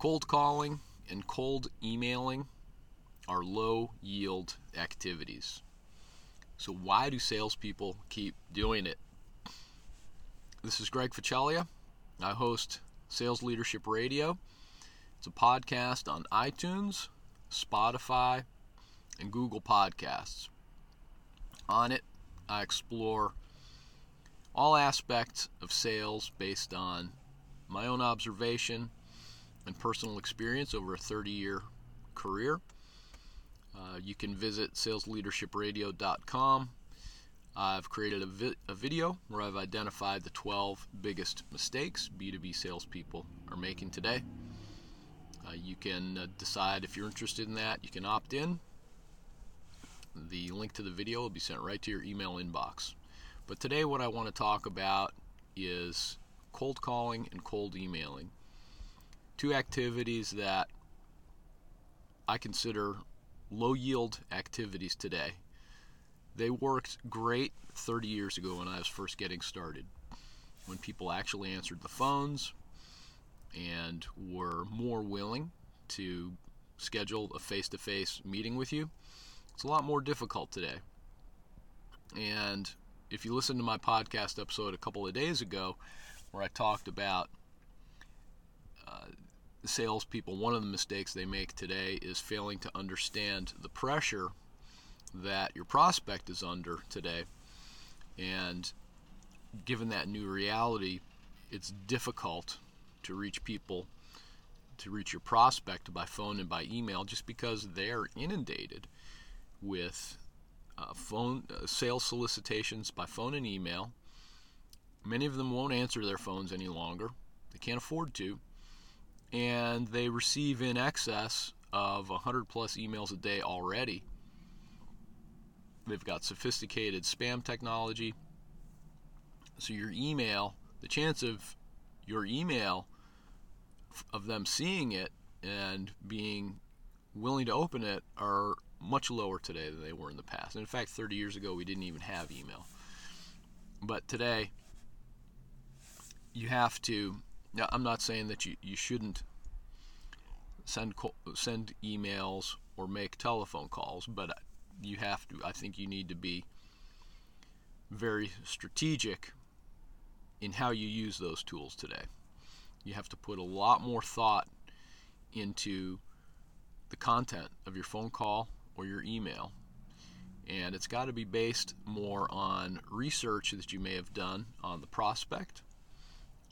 Cold calling and cold emailing are low yield activities. So, why do salespeople keep doing it? This is Greg Facelia. I host Sales Leadership Radio. It's a podcast on iTunes, Spotify, and Google Podcasts. On it, I explore all aspects of sales based on my own observation and personal experience over a 30 year career. Uh, you can visit salesleadershipradio.com. I've created a, vi- a, video where I've identified the 12 biggest mistakes B2B salespeople are making today. Uh, you can uh, decide if you're interested in that. You can opt in. The link to the video will be sent right to your email inbox. But today, what I want to talk about is cold calling and cold emailing. Two activities that I consider low yield activities today. They worked great 30 years ago when I was first getting started, when people actually answered the phones and were more willing to schedule a face to face meeting with you. It's a lot more difficult today. And if you listen to my podcast episode a couple of days ago, where I talked about salespeople, one of the mistakes they make today is failing to understand the pressure that your prospect is under today. And given that new reality, it's difficult to reach people, to reach your prospect by phone and by email, just because they're inundated with uh, phone uh, sales solicitations by phone and email. Many of them won't answer their phones any longer. They can't afford to. And they receive in excess of 100 plus emails a day already. They've got sophisticated spam technology. So, your email, the chance of your email, of them seeing it and being willing to open it, are much lower today than they were in the past. And in fact, 30 years ago, we didn't even have email. But today, you have to. Now, I'm not saying that you, you shouldn't send send emails or make telephone calls, but you have to. I think you need to be very strategic in how you use those tools today. You have to put a lot more thought into the content of your phone call or your email. And it's got to be based more on research that you may have done on the prospect,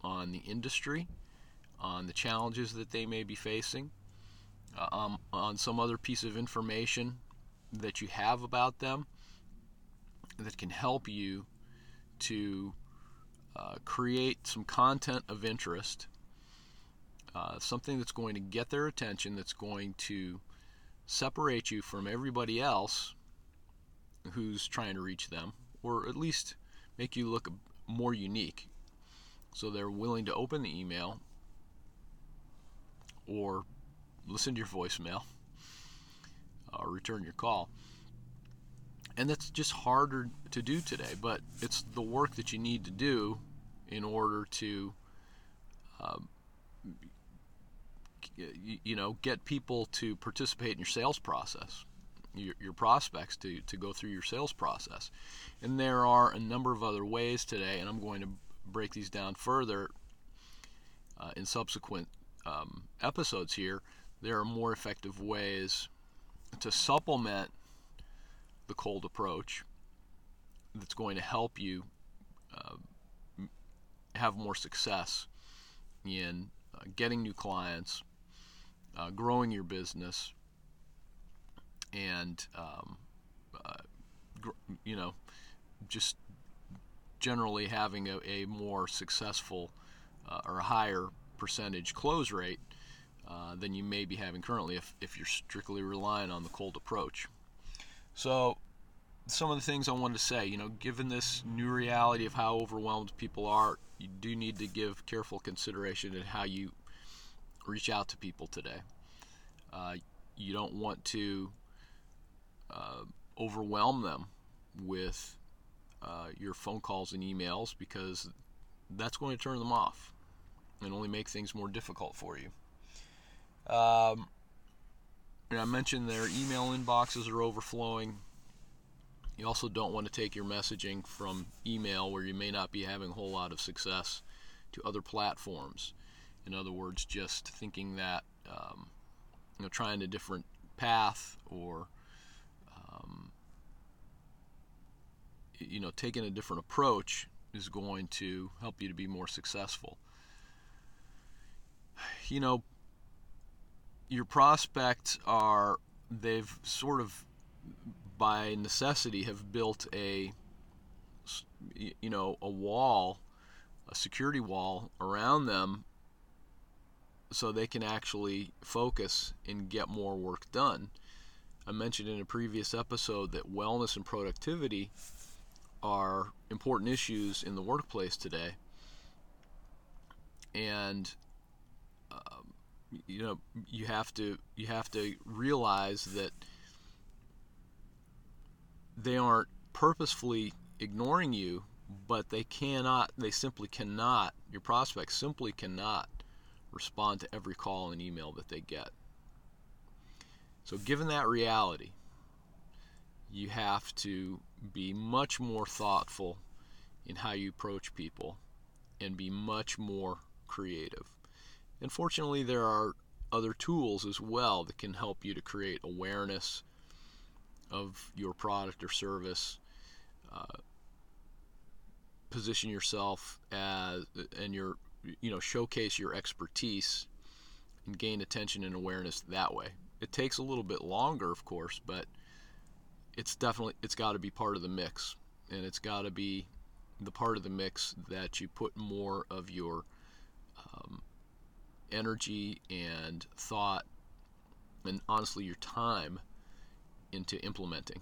on the industry, on the challenges that they may be facing, uh, um, on some other piece of information that you have about them that can help you to uh, create some content of interest, uh, something that's going to get their attention, that's going to separate you from everybody else who's trying to reach them, or at least make you look more unique. So they're willing to open the email or listen to your voicemail or return your call. And that's just harder to do today, but it's the work that you need to do in order to uh, you know, get people to participate in your sales process, your, your prospects to, to go through your sales process. And there are a number of other ways today, and I'm going to break these down further uh, in subsequent um, episodes here. There are more effective ways to supplement the cold approach that's going to help you uh, have more success in uh, getting new clients, uh, growing your business, and um, uh, gr- you know, just generally having a, a more successful uh, or a higher percentage close rate uh, than you may be having currently if, if you're strictly relying on the cold approach. So, some of the things I wanted to say, you know, given this new reality of how overwhelmed people are, you do need to give careful consideration to how you reach out to people today. Uh, you don't want to uh, overwhelm them with uh, your phone calls and emails because that's going to turn them off and only make things more difficult for you. Um, I mentioned their email inboxes are overflowing. You also don't want to take your messaging from email where you may not be having a whole lot of success to other platforms. In other words, just thinking that um, you know trying a different path or you know taking a different approach is going to help you to be more successful. You know, your prospects are they've sort of by necessity have built a you know a wall a security wall around them so they can actually focus and get more work done. I mentioned in a previous episode that wellness and productivity are important issues in the workplace today. And um, you know, you have to you have to realize that they aren't purposefully ignoring you, but they cannot they simply cannot your prospects simply cannot respond to every call and email that they get. So, given that reality, you have to be much more thoughtful in how you approach people and be much more creative. Unfortunately, there are other tools as well that can help you to create awareness of your product or service. Uh, position yourself as and your you know showcase your expertise and gain attention and awareness that way. It takes a little bit longer, of course, but it's definitely it's got to be part of the mix, and it's got to be the part of the mix that you put more of your um, energy and thought, and honestly your time into implementing.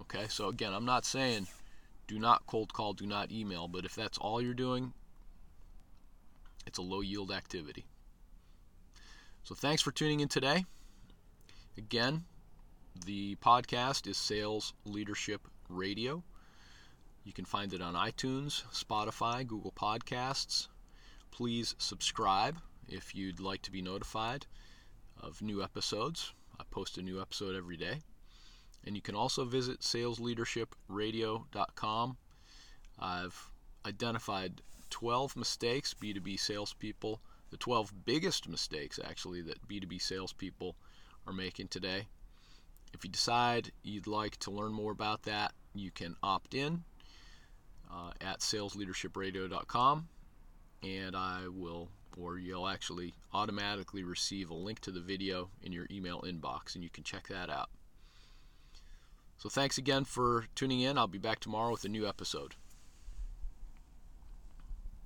Okay, so again, I'm not saying do not cold call, do not email, but if that's all you're doing, it's a low yield activity. So thanks for tuning in today. Again, the podcast is Sales Leadership Radio. You can find it on iTunes, Spotify, Google Podcasts. Please subscribe if you'd like to be notified of new episodes. I post a new episode every day. And you can also visit salesleadershipradio.com. I've identified 12 mistakes B2B salespeople, the 12 biggest mistakes actually that B2B salespeople are making today. If you decide you'd like to learn more about that, you can opt in uh, at salesleadershipradio.com and I will, or you'll actually automatically receive a link to the video in your email inbox and you can check that out. So thanks again for tuning in. I'll be back tomorrow with a new episode.